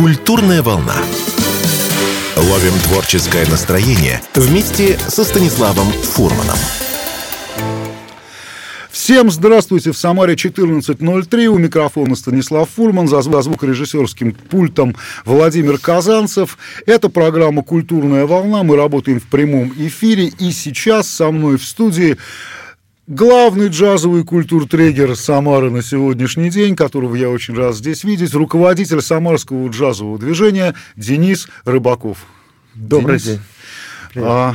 Культурная волна. Ловим творческое настроение вместе со Станиславом Фурманом. Всем здравствуйте! В Самаре 14.03. У микрофона Станислав Фурман. За звукорежиссерским пультом Владимир Казанцев. Это программа «Культурная волна». Мы работаем в прямом эфире. И сейчас со мной в студии главный джазовый культуртрегер Самары на сегодняшний день, которого я очень рад здесь видеть, руководитель самарского джазового движения Денис Рыбаков. Добрый Денис, день. А,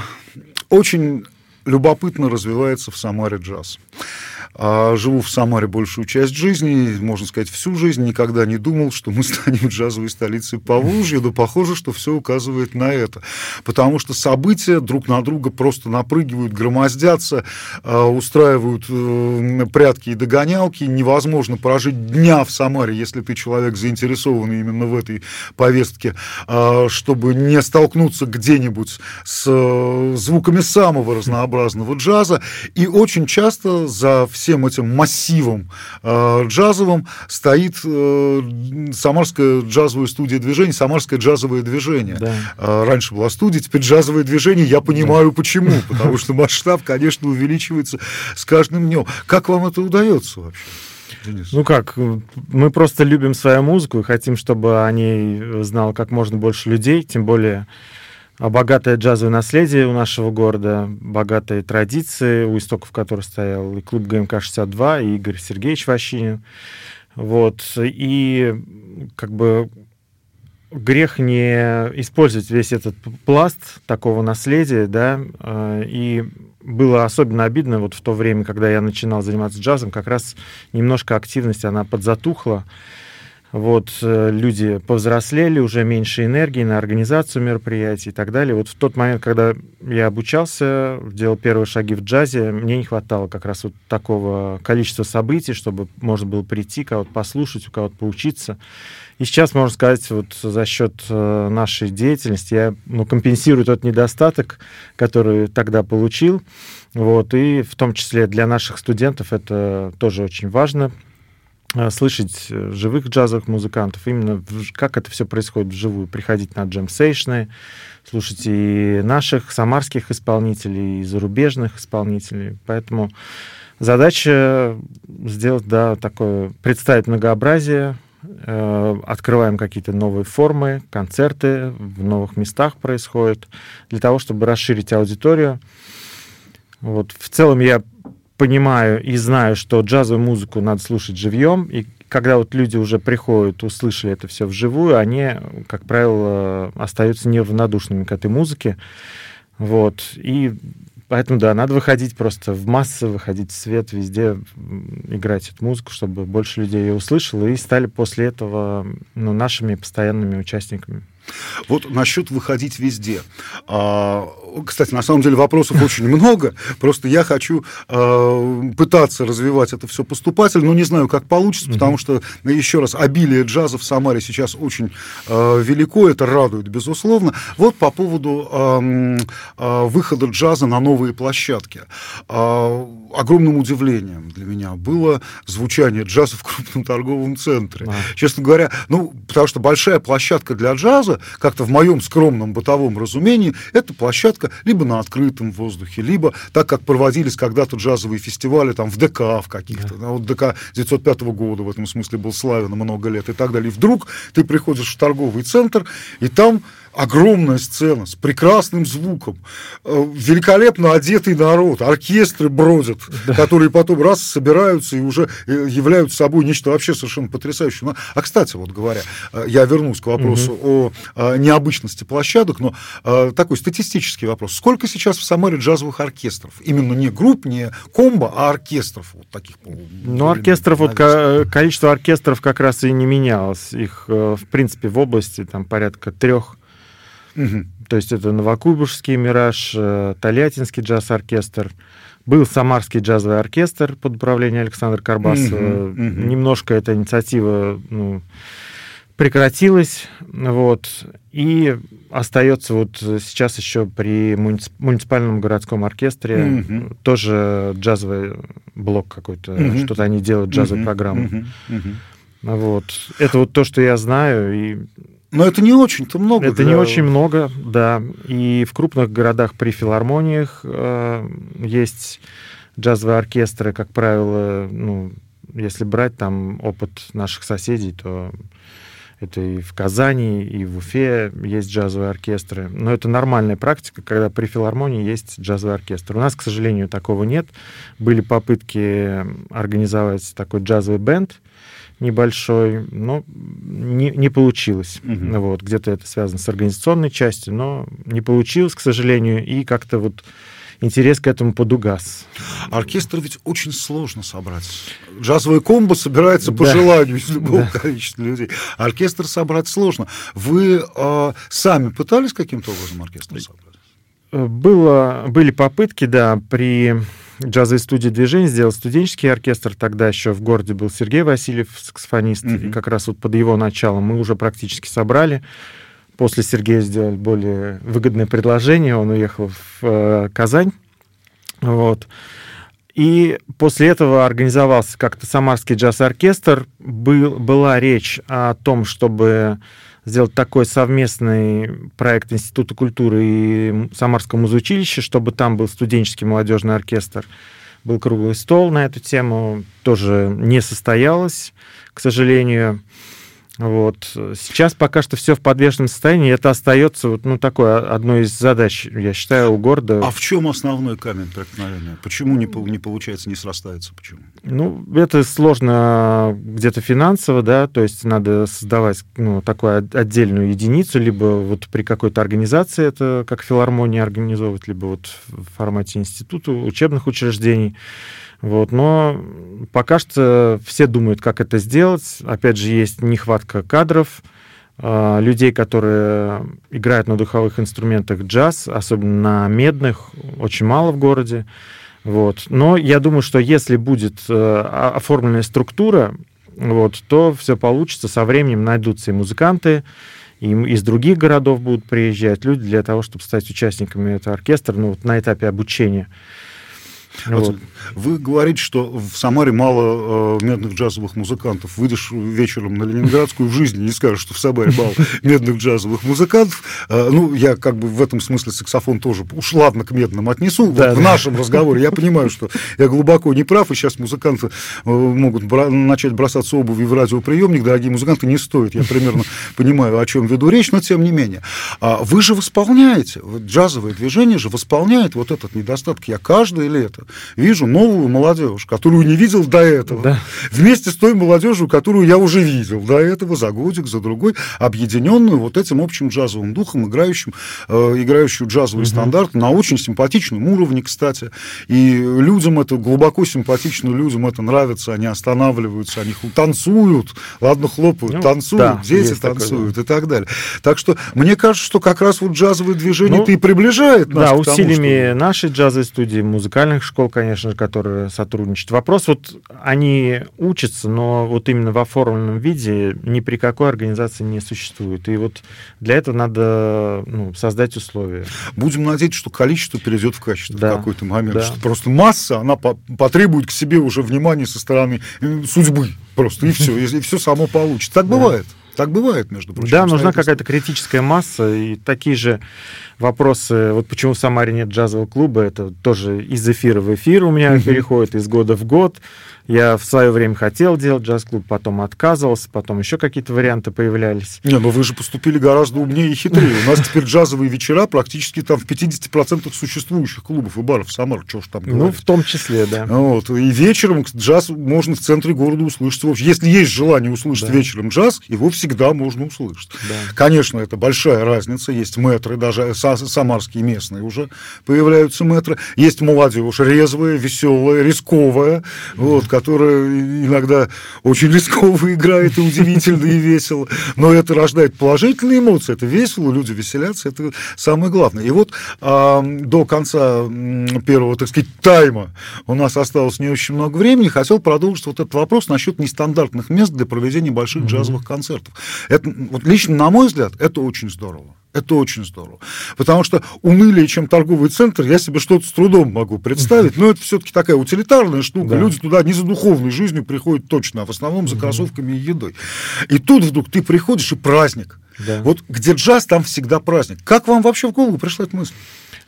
очень любопытно развивается в Самаре джаз. А, живу в Самаре большую часть жизни, можно сказать, всю жизнь. Никогда не думал, что мы станем джазовой столицей Поволжья, но похоже, что все указывает на это. Потому что события друг на друга просто напрыгивают, громоздятся, а, устраивают э, прятки и догонялки. Невозможно прожить дня в Самаре, если ты человек заинтересованный именно в этой повестке, а, чтобы не столкнуться где-нибудь с э, звуками самого разнообразного джаза. И очень часто за все всем этим массивом э, джазовым стоит э, Самарская джазовая студия движения, Самарское джазовое движение. Да. Э, раньше была студия, теперь джазовое движение. Я понимаю, да. почему. Потому что масштаб, конечно, увеличивается с каждым днем. Как вам это удается вообще? Денис? Ну как, мы просто любим свою музыку и хотим, чтобы о ней знало как можно больше людей, тем более а богатое джазовое наследие у нашего города, богатые традиции, у истоков которых стоял и клуб ГМК-62, и Игорь Сергеевич Ващинин. Вот. И как бы грех не использовать весь этот пласт такого наследия, да, а, и было особенно обидно вот в то время, когда я начинал заниматься джазом, как раз немножко активность, она подзатухла, вот, э, люди повзрослели, уже меньше энергии на организацию мероприятий и так далее. Вот в тот момент, когда я обучался, делал первые шаги в джазе, мне не хватало как раз вот такого количества событий, чтобы можно было прийти, кого-то послушать, у кого-то поучиться. И сейчас, можно сказать, вот за счет э, нашей деятельности я ну, компенсирую тот недостаток, который тогда получил. Вот, и в том числе для наших студентов это тоже очень важно, слышать э, живых джазовых музыкантов, именно как это все происходит вживую, приходить на джем-сейшны, слушать и наших самарских исполнителей, и зарубежных исполнителей. Поэтому задача сделать, да, такое, представить многообразие, э, открываем какие-то новые формы, концерты в новых местах происходят, для того, чтобы расширить аудиторию. Вот. В целом я понимаю и знаю, что джазовую музыку надо слушать живьем, и когда вот люди уже приходят, услышали это все вживую, они, как правило, остаются неравнодушными к этой музыке. Вот. И поэтому, да, надо выходить просто в массы, выходить в свет, везде играть эту музыку, чтобы больше людей ее услышало, и стали после этого ну, нашими постоянными участниками. Вот насчет выходить везде. А, кстати, на самом деле вопросов очень много. Просто я хочу а, пытаться развивать это все поступательно, но не знаю, как получится, потому что, еще раз, обилие джаза в Самаре сейчас очень а, велико, это радует, безусловно. Вот по поводу выхода джаза на новые площадки. Огромным удивлением для меня было звучание джаза в крупном торговом центре. Честно говоря, ну, потому что большая площадка для джаза, как-то в моем скромном бытовом разумении, это площадка либо на открытом воздухе, либо так, как проводились когда-то джазовые фестивали там в ДК в каких-то. Да. Вот ДК 905 года в этом смысле был славен много лет и так далее. И вдруг ты приходишь в торговый центр, и там огромная сцена с прекрасным звуком, э, великолепно одетый народ, оркестры бродят, да. которые потом раз собираются и уже э, являются собой нечто вообще совершенно потрясающее. А, кстати, вот говоря, э, я вернусь к вопросу угу. о необычности площадок, но такой статистический вопрос. Сколько сейчас в Самаре джазовых оркестров? Именно не групп, не комбо, а оркестров вот таких. Ну, оркестров, вот количество оркестров как раз и не менялось. Их, в принципе, в области там порядка трех Угу. То есть это Новокуйбышский «Мираж», э, Тольяттинский джаз-оркестр, был Самарский джазовый оркестр под управлением Александра Карбасова. Немножко эта инициатива ну, прекратилась, вот, и остается вот сейчас еще при муниципальном городском оркестре тоже джазовый блок какой-то, что-то они делают, джазовую программу. Вот. Это вот то, что я знаю, и Но это не очень-то много. Это для... не очень много, да. И в крупных городах при филармониях э, есть джазовые оркестры, как правило, ну, если брать там опыт наших соседей, то это и в Казани, и в Уфе есть джазовые оркестры. Но это нормальная практика, когда при филармонии есть джазовый оркестр. У нас, к сожалению, такого нет. Были попытки организовать такой джазовый бенд небольшой, но не, не получилось. Угу. Вот, где-то это связано с организационной частью, но не получилось, к сожалению, и как-то вот интерес к этому подугас. Оркестр ведь очень сложно собрать. Джазовый комбо собирается по да. желанию из любого да. количества людей. Оркестр собрать сложно. Вы э, сами пытались каким-то образом оркестр собрать? Было, были попытки, да, при джазовой студии движения сделал студенческий оркестр. Тогда еще в городе был Сергей Васильев, саксофонист, mm-hmm. и как раз вот под его началом мы уже практически собрали. После Сергея сделали более выгодное предложение, он уехал в э, Казань. Вот. И после этого организовался как-то Самарский джаз-оркестр. Был, была речь о том, чтобы сделать такой совместный проект Института культуры и Самарского музучилища, чтобы там был студенческий молодежный оркестр. Был круглый стол на эту тему, тоже не состоялось, к сожалению. Вот. Сейчас пока что все в подвешенном состоянии. Это остается вот, ну, такой одной из задач, я считаю, у города. А в чем основной камень преткновения? Почему не, не получается, не срастается? Почему? Ну, это сложно где-то финансово, да, то есть надо создавать ну, такую отдельную единицу, либо вот при какой-то организации это как филармония организовывать, либо вот в формате института, учебных учреждений. Вот, но пока что все думают, как это сделать. Опять же, есть нехватка кадров, а, людей, которые играют на духовых инструментах джаз, особенно на медных, очень мало в городе. Вот. Но я думаю, что если будет э, оформленная структура, вот, то все получится. Со временем найдутся и музыканты, и из других городов будут приезжать люди для того, чтобы стать участниками этого оркестра ну, вот на этапе обучения. Вот. Вы говорите, что в Самаре мало э, медных джазовых музыкантов. Выйдешь вечером на Ленинградскую в жизни не скажешь, что в Самаре мало медных джазовых музыкантов. Э, ну, я как бы в этом смысле саксофон тоже уж ладно к медным отнесу. Да, вот да. В нашем разговоре я понимаю, что я глубоко не прав, и сейчас музыканты э, могут бра- начать бросаться обувью в радиоприемник. Дорогие музыканты, не стоит. Я примерно понимаю, о чем веду речь, но тем не менее. А вы же восполняете, вот джазовое движение же восполняет вот этот недостаток. Я каждое лето вижу новую молодежь, которую не видел до этого, да. вместе с той молодежью, которую я уже видел до этого, за годик, за другой, объединенную вот этим общим джазовым духом, играющим, э, играющую джазовый угу. стандарт на очень симпатичном уровне, кстати. И людям это глубоко симпатично, людям это нравится, они останавливаются, они танцуют, ладно, хлопают, ну, танцуют, да, дети танцуют такое, да. и так далее. Так что мне кажется, что как раз вот джазовое движение ну, и приближает нас да, к тому, усилиями что... нашей джазовой студии, музыкальных школ, конечно же, которые сотрудничают. Вопрос вот, они учатся, но вот именно в оформленном виде ни при какой организации не существует. И вот для этого надо ну, создать условия. Будем надеяться, что количество перейдет в качество да. в какой-то момент. Да. Что просто масса, она потребует к себе уже внимания со стороны э, судьбы. Просто и все, и все само получится. Так бывает. Так бывает, между прочим. Да, нужна какая-то критическая масса, и такие же вопросы, вот почему в Самаре нет джазового клуба, это тоже из эфира в эфир у меня переходит, из года в год. Я в свое время хотел делать джаз-клуб, потом отказывался, потом еще какие-то варианты появлялись. Не, ну вы же поступили гораздо умнее и хитрее. У нас теперь джазовые вечера практически там в 50% существующих клубов и баров Самар, что ж там говорить. Ну, в том числе, да. Вот. И вечером джаз можно в центре города услышать. Если есть желание услышать да. вечером джаз, его всегда можно услышать. Да. Конечно, это большая разница. Есть метры, даже самарские местные уже появляются метры. Есть молодежь резвая, веселая, рисковая, вот, которая иногда очень рисково играет и удивительно, и весело. Но это рождает положительные эмоции, это весело, люди веселятся, это самое главное. И вот а, до конца первого, так сказать, тайма у нас осталось не очень много времени. Хотел продолжить вот этот вопрос насчет нестандартных мест для проведения больших mm-hmm. джазовых концертов. Это, вот лично, на мой взгляд, это очень здорово. Это очень здорово. Потому что унылее, чем торговый центр, я себе что-то с трудом могу представить. Но это все-таки такая утилитарная штука. Да. Люди туда не за духовной жизнью приходят точно, а в основном за кроссовками и едой. И тут вдруг ты приходишь, и праздник. Да. Вот где джаз, там всегда праздник. Как вам вообще в голову пришла эта мысль?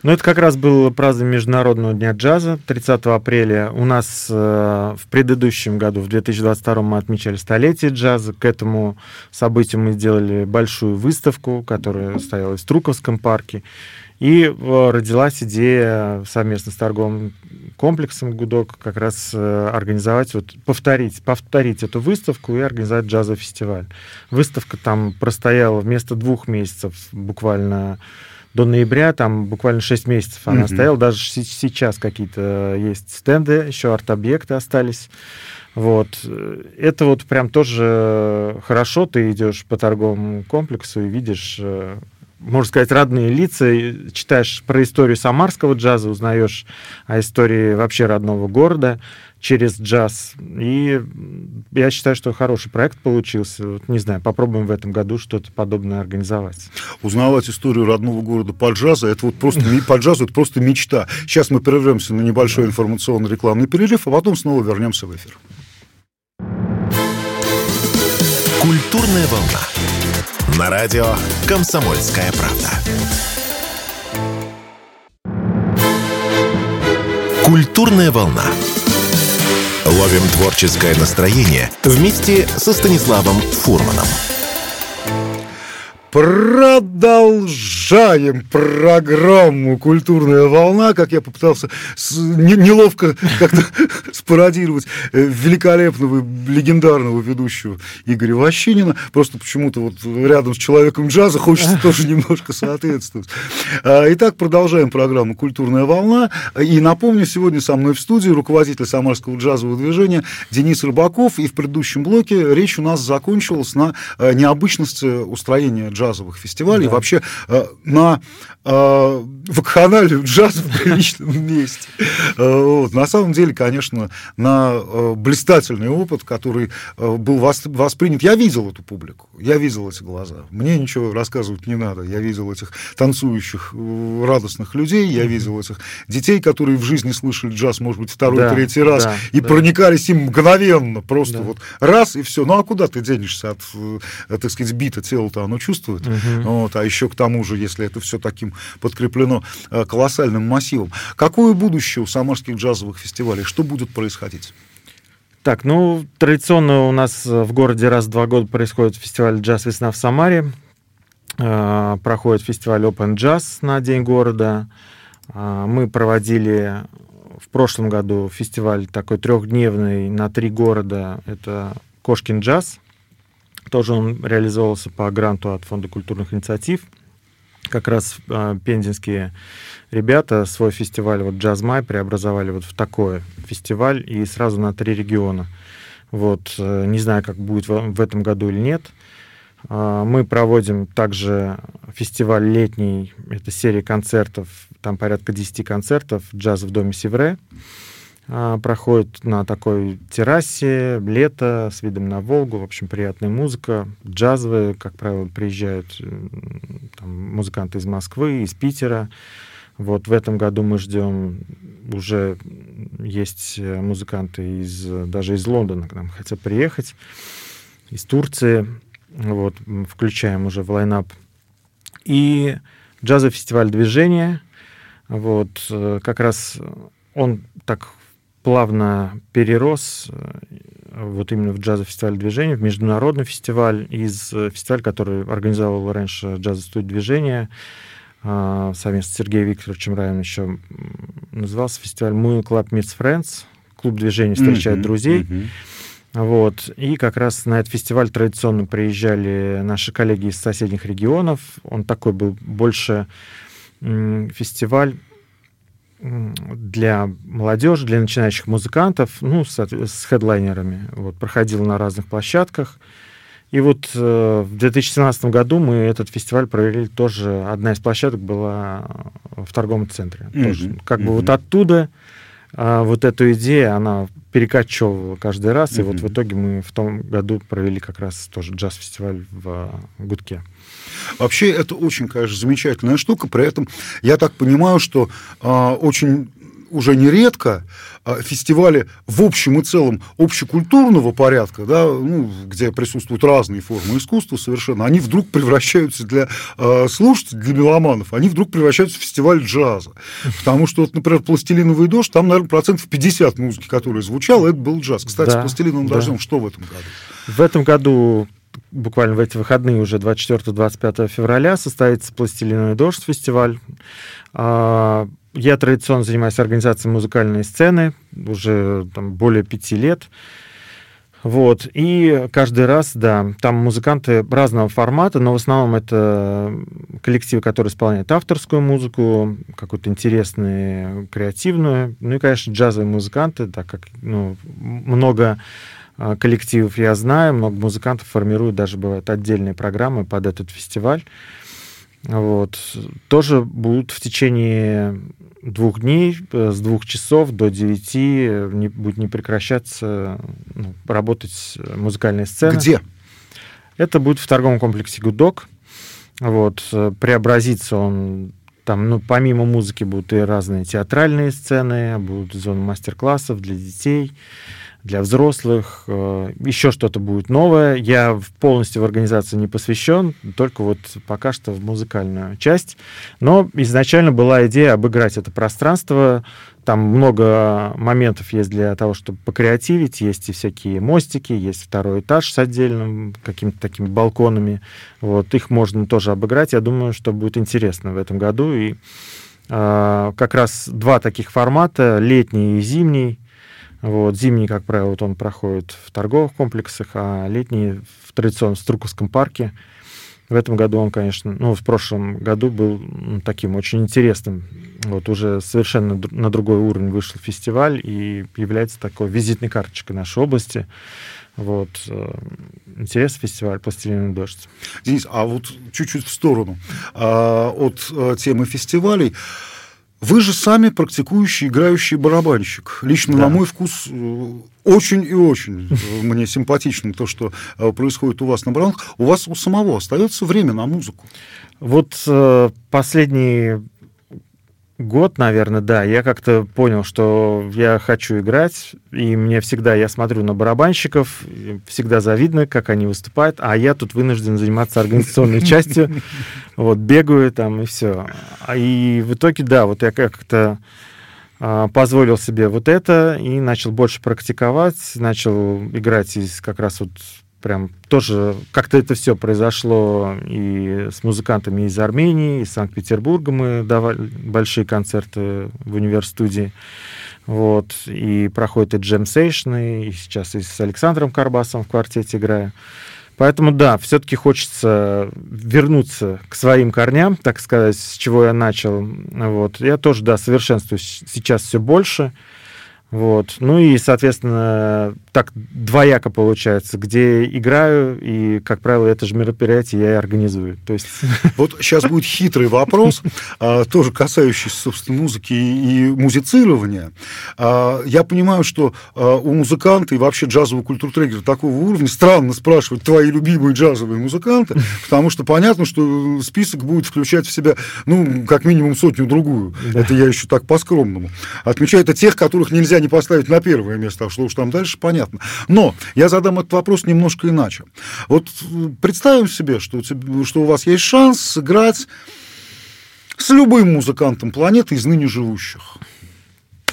Ну, это как раз было празднование Международного дня джаза 30 апреля. У нас э, в предыдущем году, в 2022 мы отмечали столетие джаза. К этому событию мы сделали большую выставку, которая стояла в Струковском парке. И э, родилась идея совместно с торговым комплексом «Гудок» как раз э, организовать, вот, повторить, повторить эту выставку и организовать джазовый фестиваль. Выставка там простояла вместо двух месяцев буквально до ноября, там буквально 6 месяцев она mm-hmm. стояла. Даже сейчас какие-то есть стенды, еще арт-объекты остались. Вот. Это вот прям тоже хорошо. Ты идешь по торговому комплексу и видишь э, можно сказать, родные лица, читаешь про историю самарского джаза, узнаешь о истории вообще родного города через джаз. И я считаю, что хороший проект получился. Вот, не знаю, попробуем в этом году что-то подобное организовать. Узнавать историю родного города по джазу, это вот просто по джазу это просто мечта. Сейчас мы прервемся на небольшой информационный рекламный перерыв, а потом снова вернемся в эфир. Культурная волна. На радио «Комсомольская правда». Культурная волна. Ловим творческое настроение вместе со Станиславом Фурманом. Продолжаем программу «Культурная волна», как я попытался с, не, неловко как-то спародировать э, великолепного, легендарного ведущего Игоря Ващинина. Просто почему-то вот рядом с человеком джаза хочется тоже немножко соответствовать. А, итак, продолжаем программу «Культурная волна». И напомню, сегодня со мной в студии руководитель Самарского джазового движения Денис Рыбаков. И в предыдущем блоке речь у нас закончилась на э, необычности устроения джазовых фестивалей, да. вообще э, на э, вакханалию джаза в приличном месте. Э, вот. На самом деле, конечно, на э, блистательный опыт, который э, был воспринят. Я видел эту публику, я видел эти глаза. Мне ничего рассказывать не надо. Я видел этих танцующих, радостных людей, я видел этих детей, которые в жизни слышали джаз, может быть, второй, да, третий раз, да, и да. проникались им мгновенно, просто да. вот раз и все. Ну а куда ты денешься от, так сказать, бита тела-то оно чувствует. Угу. Вот, а еще к тому же, если это все таким подкреплено э, колоссальным массивом. Какое будущее у самарских джазовых фестивалей? Что будет происходить? Так, ну, традиционно у нас в городе раз в два года происходит фестиваль «Джаз Весна в Самаре». Э, проходит фестиваль Open Jazz на День города. Э, мы проводили в прошлом году фестиваль такой трехдневный на три города. Это Кошкин джаз. Тоже он реализовывался по гранту от Фонда культурных инициатив. Как раз э, пензенские ребята свой фестиваль, вот Джаз Май, преобразовали вот в такой фестиваль и сразу на три региона. Вот, э, не знаю, как будет в, в этом году или нет. Э, мы проводим также фестиваль летний, это серия концертов, там порядка 10 концертов, джаз в доме Севре. А, проходит на такой террасе, лето, с видом на Волгу, в общем, приятная музыка, джазовая, как правило, приезжают там, музыканты из Москвы, из Питера. Вот в этом году мы ждем, уже есть э, музыканты из, даже из Лондона к нам хотят приехать, из Турции, вот, включаем уже в лайнап. И джазовый фестиваль движения, вот, э, как раз он так плавно перерос э, вот именно в джазовый фестиваль движения, в международный фестиваль, из э, фестиваля, который организовывал раньше джазовый студия движения, э, совместно с Сергеем Викторовичем Раем еще назывался фестиваль Moon Club Meets Friends, клуб движения встречает mm-hmm, друзей. Mm-hmm. Вот. И как раз на этот фестиваль традиционно приезжали наши коллеги из соседних регионов. Он такой был больше фестиваль для молодежи, для начинающих музыкантов, ну, с, с хедлайнерами. Вот, проходил на разных площадках. И вот э, в 2017 году мы этот фестиваль провели тоже. Одна из площадок была в торговом центре. Mm-hmm. Тоже. Как mm-hmm. бы вот оттуда э, вот эту идею, она перекочевывала каждый раз. Mm-hmm. И вот в итоге мы в том году провели как раз тоже джаз-фестиваль в Гудке. Вообще, это очень, конечно, замечательная штука. При этом я так понимаю, что э, очень уже нередко а, фестивали в общем и целом общекультурного порядка, да, ну, где присутствуют разные формы искусства совершенно, они вдруг превращаются для э, слушателей, для меломанов, они вдруг превращаются в фестиваль джаза. Потому что, вот, например, «Пластилиновый дождь», там, наверное, процентов 50 музыки, которая звучала, это был джаз. Кстати, да, с «Пластилиновым да. дождем» что в этом году? В этом году буквально в эти выходные, уже 24-25 февраля, состоится «Пластилиновый дождь» фестиваль. А, я традиционно занимаюсь организацией музыкальной сцены уже там, более пяти лет. Вот. И каждый раз, да, там музыканты разного формата, но в основном это коллективы, которые исполняют авторскую музыку, какую-то интересную, креативную. Ну и, конечно, джазовые музыканты, так как ну, много а, коллективов я знаю, много музыкантов формируют, даже бывают отдельные программы под этот фестиваль. Вот. Тоже будут в течение двух дней, э, с двух часов до девяти не, будет не прекращаться ну, работать музыкальная сцена. Где? Это будет в торговом комплексе «Гудок». Вот. Э, преобразится он там, ну, помимо музыки будут и разные театральные сцены, будут зоны мастер-классов для детей, для взрослых, э, еще что-то будет новое. Я полностью в организацию не посвящен, только вот пока что в музыкальную часть. Но изначально была идея обыграть это пространство. Там много моментов есть для того, чтобы покреативить. Есть и всякие мостики, есть второй этаж с отдельным какими-то такими балконами. Вот, их можно тоже обыграть. Я думаю, что будет интересно в этом году. И э, как раз два таких формата, летний и зимний, вот, зимний, как правило, вот он проходит в торговых комплексах, а летний в традиционном Струковском парке. В этом году он, конечно, ну, в прошлом году был таким очень интересным. Вот уже совершенно на другой уровень вышел фестиваль и является такой визитной карточкой нашей области. Вот. Э, интересный фестиваль «Пластилиновый дождь». Денис, а вот чуть-чуть в сторону а, от а, темы фестивалей. Вы же сами практикующий, играющий барабанщик. Лично, да. на мой вкус, э, очень и очень мне симпатично то, что э, происходит у вас на барабанах. У вас у самого остается время на музыку? Вот э, последние год, наверное, да, я как-то понял, что я хочу играть, и мне всегда, я смотрю на барабанщиков, всегда завидно, как они выступают, а я тут вынужден заниматься организационной частью, вот, бегаю там и все. А И в итоге, да, вот я как-то а, позволил себе вот это и начал больше практиковать, начал играть из как раз вот прям тоже как-то это все произошло и с музыкантами из Армении, из Санкт-Петербурга мы давали большие концерты в универстудии. Вот, и проходят и джем-сейшны, и сейчас и с Александром Карбасом в квартете играю. Поэтому да, все-таки хочется вернуться к своим корням, так сказать, с чего я начал. Вот. Я тоже, да, совершенствуюсь сейчас все больше. Вот. Ну и, соответственно, так двояко получается, где играю, и, как правило, это же мероприятие я и организую. То есть... Вот сейчас будет хитрый вопрос, а, тоже касающийся, собственно, музыки и музицирования. А, я понимаю, что а, у музыканта и вообще джазового культуртрегера такого уровня странно спрашивать твои любимые джазовые музыканты, потому что понятно, что список будет включать в себя, ну, как минимум сотню-другую. Это я еще так по-скромному. Отмечаю это тех, которых нельзя нельзя не поставить на первое место, а что уж там дальше, понятно. Но я задам этот вопрос немножко иначе. Вот э, представим себе, что, что у вас есть шанс сыграть с любым музыкантом планеты из ныне живущих.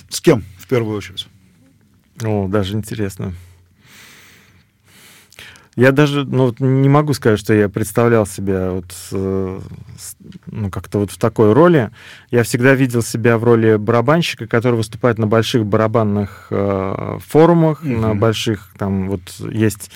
С кем, в первую очередь? О, даже интересно. Я даже ну, не могу сказать, что я представлял себя вот, э, ну, как-то вот в такой роли. Я всегда видел себя в роли барабанщика, который выступает на больших барабанных э, форумах, mm-hmm. на больших, там вот есть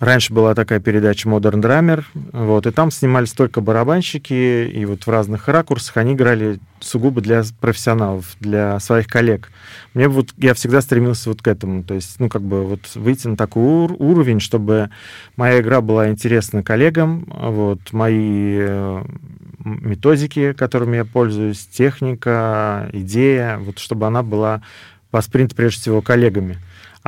Раньше была такая передача Modern Drummer, вот, и там снимались только барабанщики, и вот в разных ракурсах они играли сугубо для профессионалов, для своих коллег. Мне вот, я всегда стремился вот к этому, то есть, ну, как бы вот выйти на такой ур- уровень, чтобы моя игра была интересна коллегам, вот, мои э, методики, которыми я пользуюсь, техника, идея, вот, чтобы она была воспринята прежде всего коллегами.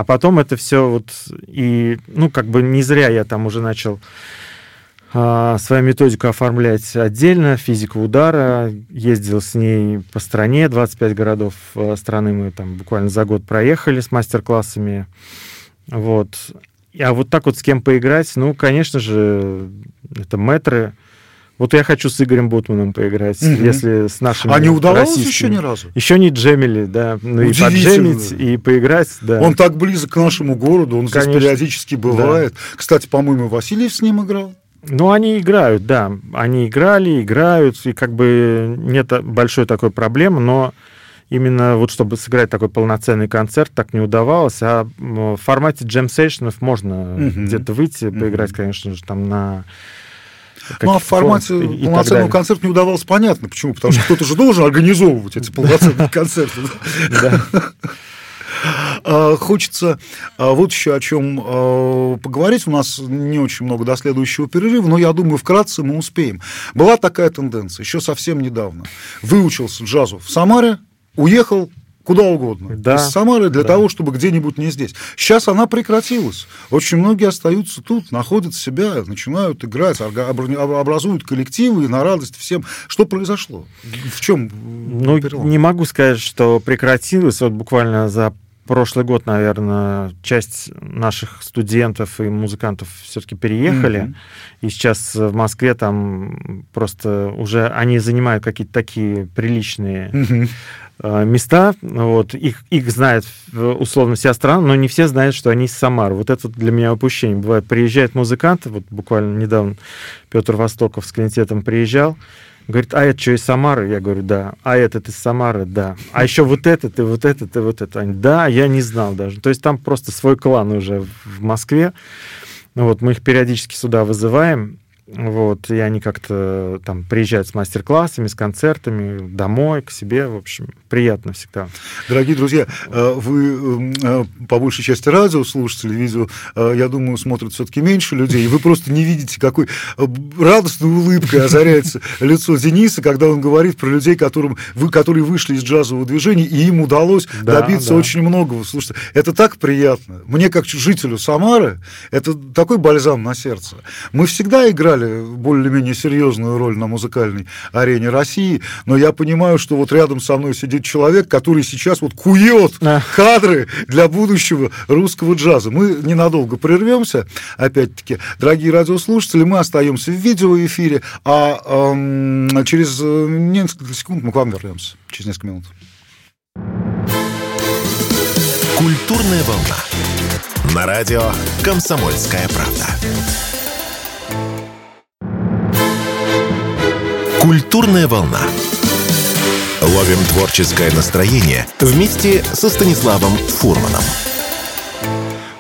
А потом это все вот и, ну, как бы не зря я там уже начал а, свою методику оформлять отдельно, физику удара. Ездил с ней по стране, 25 городов э, страны мы там буквально за год проехали с мастер-классами. Вот. А вот так вот с кем поиграть, ну, конечно же, это метры. Вот я хочу с Игорем Бутманом поиграть, угу. если с нашими А не удавалось еще ни разу? Еще не джемили, да. Ну и поджемить, и поиграть, да. Он так близок к нашему городу, он Конечно. здесь периодически бывает. Да. Кстати, по-моему, Васильев с ним играл. Ну, они играют, да. Они играли, играют, и как бы нет большой такой проблемы, но именно вот чтобы сыграть такой полноценный концерт, так не удавалось. А в формате джем-сейшенов можно угу. где-то выйти, угу. поиграть, конечно же, там на ну, а и, полноценного концерта не удавалось, понятно. Почему? Потому что кто-то же должен организовывать эти полноценные концерты. А, хочется а, вот еще о чем а, поговорить. У нас не очень много до следующего перерыва, но я думаю, вкратце мы успеем. Была такая тенденция еще совсем недавно. Выучился джазу в Самаре, уехал куда угодно. Да. Из Самары для да. того, чтобы где-нибудь не здесь. Сейчас она прекратилась. Очень многие остаются тут, находят себя, начинают играть, образуют коллективы и на радость всем. Что произошло? В чем? Ну, перелом? не могу сказать, что прекратилось. Вот буквально за прошлый год, наверное, часть наших студентов и музыкантов все-таки переехали. Mm-hmm. И сейчас в Москве там просто уже они занимают какие-то такие приличные mm-hmm места, вот, их, их знает условно вся страна, но не все знают, что они из Самары. Вот это для меня упущение. Бывает, приезжает музыкант, вот буквально недавно Петр Востоков с клинтетом приезжал, Говорит, а это что, из Самары? Я говорю, да. А этот из Самары? Да. А еще вот этот, и вот этот, и вот это. Они, да, я не знал даже. То есть там просто свой клан уже в Москве. Ну вот, мы их периодически сюда вызываем. Вот, и они как-то там приезжают с мастер-классами, с концертами домой, к себе, в общем, приятно всегда. Дорогие друзья, э, вы э, по большей части радиослушатели, видео, э, я думаю, смотрят все-таки меньше людей, и вы просто не видите, какой радостной улыбкой озаряется лицо Дениса, когда он говорит про людей, которым, вы, которые вышли из джазового движения, и им удалось да, добиться да. очень многого. Слушайте, это так приятно. Мне, как жителю Самары, это такой бальзам на сердце. Мы всегда играли играли более-менее серьезную роль на музыкальной арене России, но я понимаю, что вот рядом со мной сидит человек, который сейчас вот кует кадры для будущего русского джаза. Мы ненадолго прервемся, опять-таки. Дорогие радиослушатели, мы остаемся в видеоэфире, а эм, через несколько секунд мы к вам вернемся. Через несколько минут. Культурная волна. На радио «Комсомольская правда». Культурная волна. Ловим творческое настроение вместе со Станиславом Фурманом.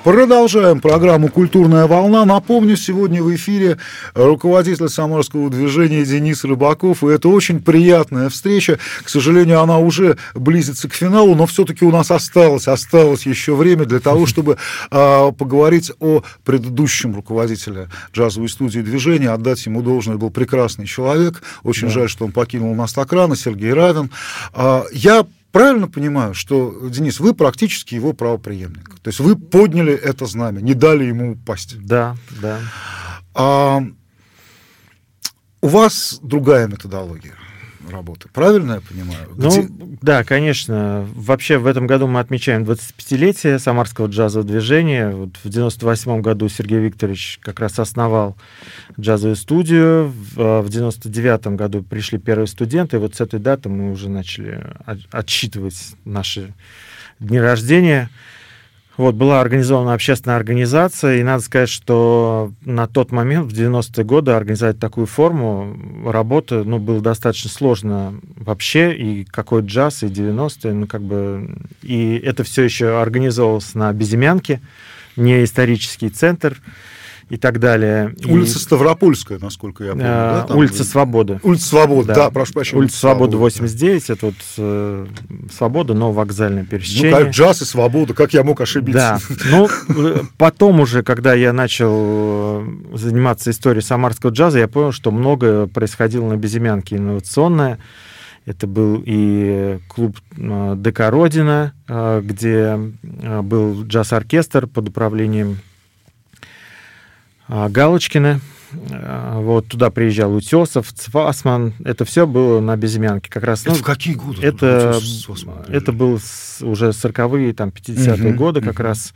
Продолжаем программу «Культурная волна». Напомню, сегодня в эфире руководитель Самарского движения Денис Рыбаков. И это очень приятная встреча. К сожалению, она уже близится к финалу, но все-таки у нас осталось, осталось еще время для того, чтобы э, поговорить о предыдущем руководителе джазовой студии движения. Отдать ему должное был прекрасный человек. Очень да. жаль, что он покинул нас так рано, Сергей Равин. Э, я правильно понимаю, что, Денис, вы практически его правоприемник? То есть вы подняли это знамя, не дали ему упасть? Да, да. А, у вас другая методология работы. Правильно я понимаю? Ну, Где... да, конечно. Вообще в этом году мы отмечаем 25-летие Самарского джазового движения. Вот в 98 году Сергей Викторович как раз основал джазовую студию. В 99 году пришли первые студенты. И вот с этой даты мы уже начали отсчитывать наши дни рождения. Вот, была организована общественная организация, и надо сказать, что на тот момент, в 90-е годы, организовать такую форму работы, ну, было достаточно сложно вообще, и какой джаз, и 90-е, ну, как бы... И это все еще организовывалось на Безымянке, не исторический центр, и так далее. Улица и... Ставропольская, насколько я помню. А, да, улица Свободы. Улица Свободы, да, да прошу прощения. Улица Свободы 89, это вот э, Свобода, но вокзальное пересечение. Ну, как джаз и свобода, как я мог ошибиться? Да, ну, э, потом уже, когда я начал э, заниматься историей самарского джаза, я понял, что многое происходило на Безымянке инновационное. Это был и клуб э, ДК «Родина», где был джаз-оркестр под управлением Галочкина. А, Вот туда приезжал Утесов, Цвасман. Это все было на Безымянке. Как раз, это ну, в какие годы? Это, это был уже 40-е, там, 50-е угу, годы как угу. раз.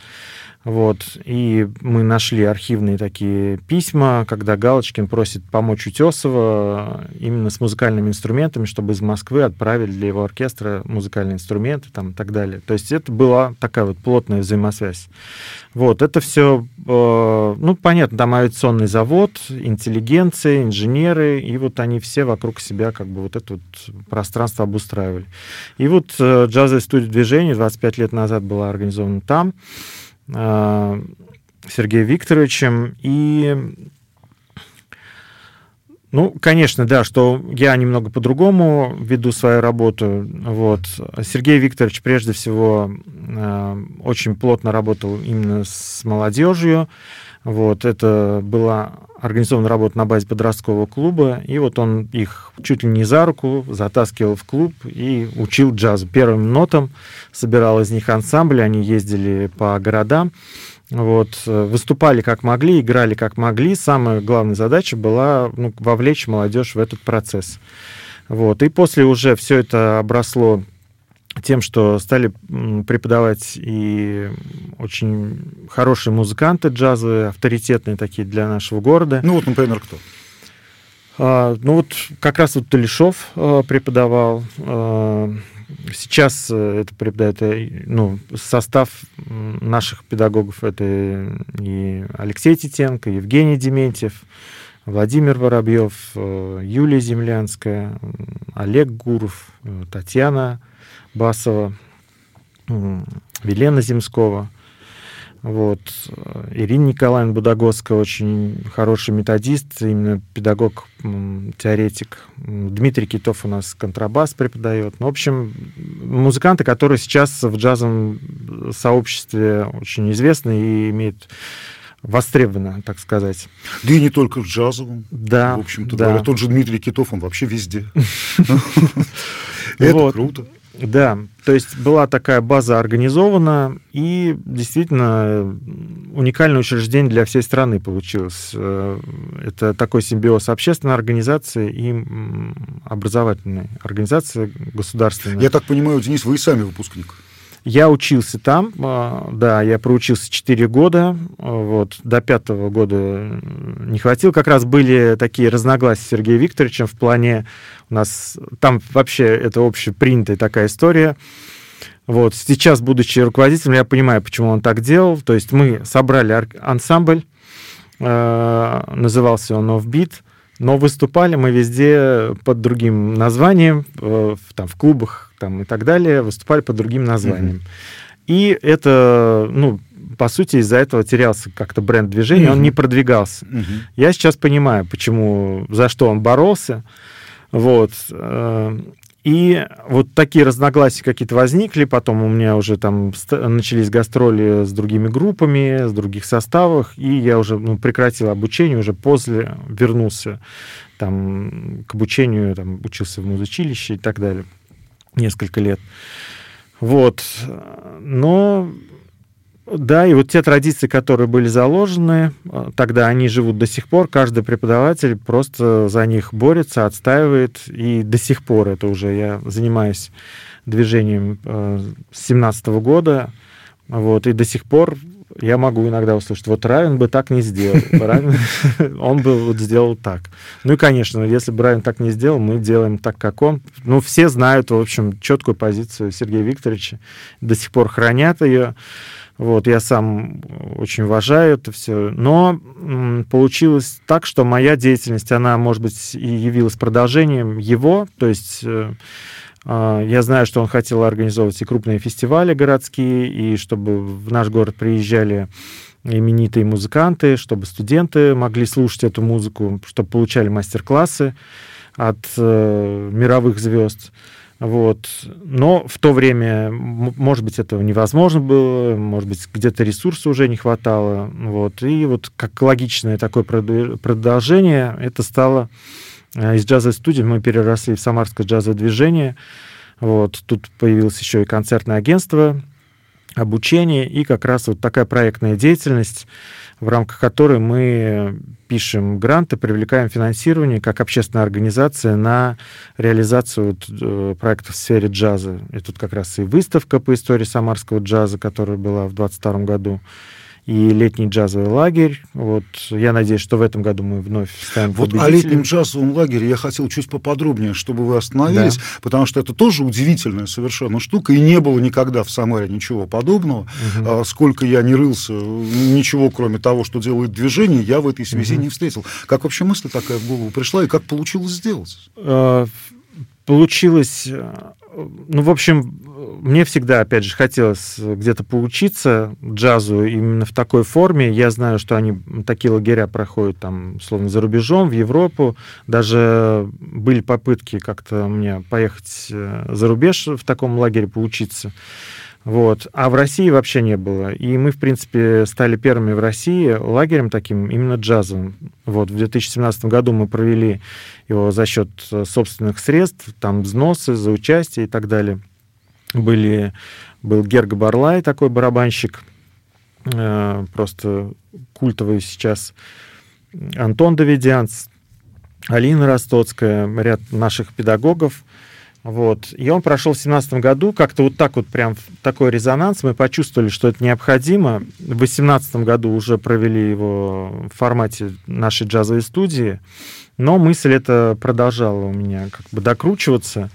Вот. И мы нашли архивные такие письма, когда Галочкин просит помочь Утесова именно с музыкальными инструментами, чтобы из Москвы отправили для его оркестра музыкальные инструменты там, и так далее. То есть это была такая вот плотная взаимосвязь. Вот. Это все, э, ну, понятно, там авиационный завод, интеллигенция, инженеры, и вот они все вокруг себя как бы вот это вот пространство обустраивали. И вот э, джазовая студия движения 25 лет назад была организована там. Э, Сергеем Викторовичем. И, ну, конечно, да, что я немного по-другому веду свою работу. Вот. Сергей Викторович, прежде всего, э, очень плотно работал именно с молодежью. Вот, это была организована работа на базе подросткового клуба, и вот он их чуть ли не за руку затаскивал в клуб и учил джазу. Первым нотам собирал из них ансамбли, они ездили по городам, вот, выступали как могли, играли как могли. Самая главная задача была ну, вовлечь молодежь в этот процесс. Вот. И после уже все это обросло тем, что стали преподавать и очень хорошие музыканты джазовые, авторитетные такие для нашего города. Ну вот, например, кто? А, ну вот как раз вот Толешов а, преподавал. А, сейчас э, это преподает э, ну, состав наших педагогов. Это и Алексей Титенко, Евгений Дементьев, Владимир Воробьев, э, Юлия Землянская, Олег Гуров, Татьяна Басова, Велена Земского, вот. Ирина Николаевна Будагоская очень хороший методист, именно педагог, теоретик. Дмитрий Китов у нас контрабас преподает. Ну, в общем, музыканты, которые сейчас в джазовом сообществе очень известны и имеют востребовано, так сказать. Да и не только в джазовом. Да. В общем-то, да. Тот же Дмитрий Китов, он вообще везде. Это круто. Да, то есть была такая база организована, и действительно уникальное учреждение для всей страны получилось. Э, это такой симбиоз общественной организации и образовательной организации государственной. Я так понимаю, Денис, вы и сами выпускник. Я учился там, а, да, я проучился 4 года, а, вот, до пятого года не хватило. Как раз были такие разногласия с Сергеем Викторовичем в плане, у нас там вообще это общепринятая такая история. Вот, сейчас, будучи руководителем, я понимаю, почему он так делал. То есть мы собрали ансамбль, э, назывался он Offbeat, но выступали мы везде под другим названием, э, там, в клубах там, и так далее, выступали под другим названием. Mm-hmm. И это, ну, по сути, из-за этого терялся как-то бренд движения, mm-hmm. он не продвигался. Mm-hmm. Я сейчас понимаю, почему, за что он боролся. Вот. Э, и вот такие разногласия какие-то возникли, потом у меня уже там начались гастроли с другими группами, с других составах, и я уже ну, прекратил обучение, уже после вернулся там, к обучению, там, учился в музучилище и так далее, несколько лет. Вот. Но да, и вот те традиции, которые были заложены, э, тогда они живут до сих пор. Каждый преподаватель просто за них борется, отстаивает. И до сих пор это уже я занимаюсь движением э, с 17 года. Вот, и до сих пор я могу иногда услышать, вот Равин бы так не сделал, он бы вот сделал так. Ну и, конечно, если бы Равин так не сделал, мы делаем так, как он. Ну, все знают, в общем, четкую позицию Сергея Викторовича, до сих пор хранят ее. Вот, я сам очень уважаю это все. Но получилось так, что моя деятельность, она, может быть, и явилась продолжением его. То есть э, я знаю, что он хотел организовывать и крупные фестивали городские, и чтобы в наш город приезжали именитые музыканты, чтобы студенты могли слушать эту музыку, чтобы получали мастер-классы от э, мировых звезд. Вот. Но в то время, может быть, этого невозможно было, может быть, где-то ресурсов уже не хватало. Вот. И вот как логичное такое продолжение, это стало из джазовой студии мы переросли в Самарское джазовое движение. Вот. Тут появилось еще и концертное агентство, обучение и как раз вот такая проектная деятельность. в рамках которой мы пишем гранты, привлекаем финансирование как общественная организация на реализацию вот, э, проектов в сфере джаза. И тут как раз и выставка по истории самарского джаза, которая была в 2022 году, и летний джазовый лагерь. Вот я надеюсь, что в этом году мы вновь станем Вот о летнем джазовом лагере я хотел чуть поподробнее, чтобы вы остановились, да. потому что это тоже удивительная совершенно штука, и не было никогда в Самаре ничего подобного. Угу. Сколько я не рылся, ничего, кроме того, что делает движение, я в этой связи угу. не встретил. Как вообще мысль такая в голову пришла, и как получилось сделать? А, получилось ну, в общем, мне всегда, опять же, хотелось где-то поучиться джазу именно в такой форме. Я знаю, что они такие лагеря проходят там, словно за рубежом, в Европу. Даже были попытки как-то мне поехать э, за рубеж в таком лагере поучиться. Вот. А в России вообще не было. И мы, в принципе, стали первыми в России лагерем таким, именно джазовым. Вот. В 2017 году мы провели его за счет э, собственных средств, там взносы за участие и так далее. Были, был Герга Барлай, такой барабанщик, э, просто культовый сейчас, Антон Давидянц, Алина Ростоцкая, ряд наших педагогов – вот. И он прошел в 2017 году, как-то вот так вот прям такой резонанс, мы почувствовали, что это необходимо. В 2018 году уже провели его в формате нашей джазовой студии, но мысль эта продолжала у меня как бы докручиваться.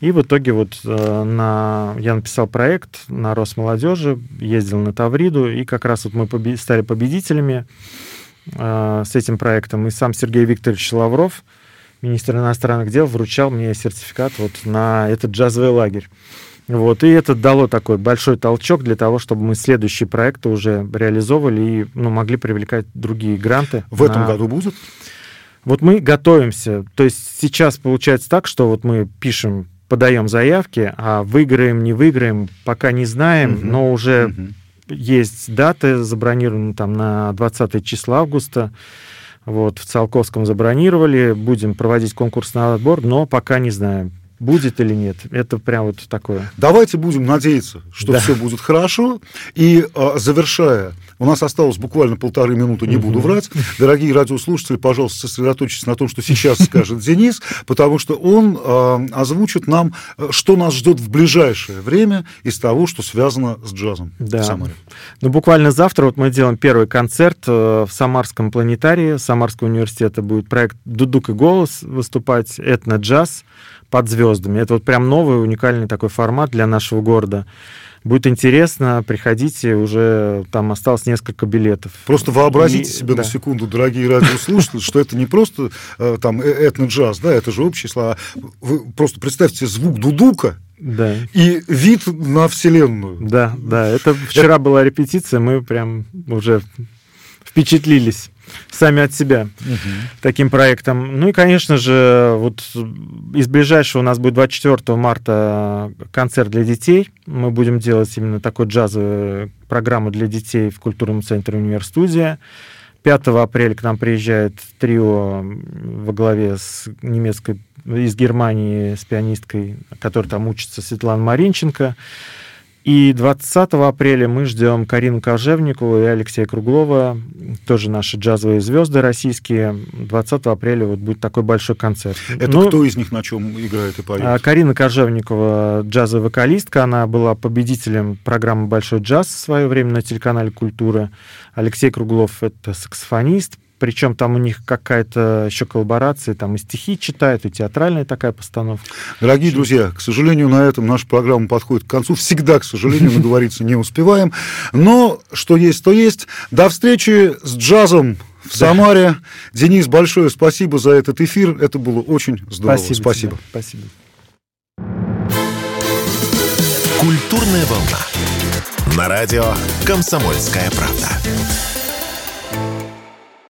И в итоге вот э, на... я написал проект на Росмолодежи, ездил на Тавриду, и как раз вот мы побед... стали победителями э, с этим проектом. И сам Сергей Викторович Лавров, министр иностранных дел вручал мне сертификат вот на этот джазовый лагерь. Вот, и это дало такой большой толчок для того, чтобы мы следующие проекты уже реализовывали и ну, могли привлекать другие гранты. В на... этом году будет? Вот мы готовимся. То есть сейчас получается так, что вот мы пишем, подаем заявки, а выиграем, не выиграем, пока не знаем, угу. но уже угу. есть даты забронированы там на 20 числа августа. Вот, в Циолковском забронировали, будем проводить конкурс на отбор, но пока не знаем, будет или нет. Это прям вот такое. Давайте будем надеяться, что да. все будет хорошо. И а, завершая, у нас осталось буквально полторы минуты, не буду врать. Дорогие радиослушатели, пожалуйста, сосредоточьтесь на том, что сейчас скажет Денис, потому что он а, озвучит нам, что нас ждет в ближайшее время из того, что связано с джазом да. в Самаре. Ну, буквально завтра вот мы делаем первый концерт э, в Самарском планетарии Самарского университета. Будет проект «Дудук и голос» выступать, этно-джаз под звездами. Это вот прям новый уникальный такой формат для нашего города. Будет интересно, приходите, уже там осталось несколько билетов. Просто вообразите и, себе да. на секунду, дорогие радиослушатели, что это не просто э, там э, этно-джаз, да, это же общие слова. Вы просто представьте звук дудука, да. И вид на Вселенную. Да, да. Это вчера была репетиция, мы прям уже впечатлились сами от себя угу. таким проектом. Ну и, конечно же, вот из ближайшего у нас будет 24 марта концерт для детей. Мы будем делать именно такой джазовую программу для детей в культурном центре «Универстудия». 5 апреля к нам приезжает трио во главе с немецкой, из Германии, с пианисткой, которая там учится, Светлана Маринченко. И 20 апреля мы ждем Карину Кожевникову и Алексея Круглова, тоже наши джазовые звезды российские. 20 апреля вот будет такой большой концерт. Это ну, кто из них на чем играет и поет? А, Карина Кожевникова, джазовая вокалистка, она была победителем программы «Большой джаз» в свое время на телеканале «Культура». Алексей Круглов — это саксофонист, причем там у них какая-то еще коллаборация, там и стихи читают, и театральная такая постановка. Дорогие Очень... друзья, к сожалению, на этом наша программа подходит к концу. Всегда, к сожалению, наговориться не успеваем. Но что есть, то есть. До встречи с джазом в Самаре. Денис, большое спасибо за этот эфир. Это было очень здорово. Спасибо. Спасибо. спасибо. Культурная волна. На радио «Комсомольская правда».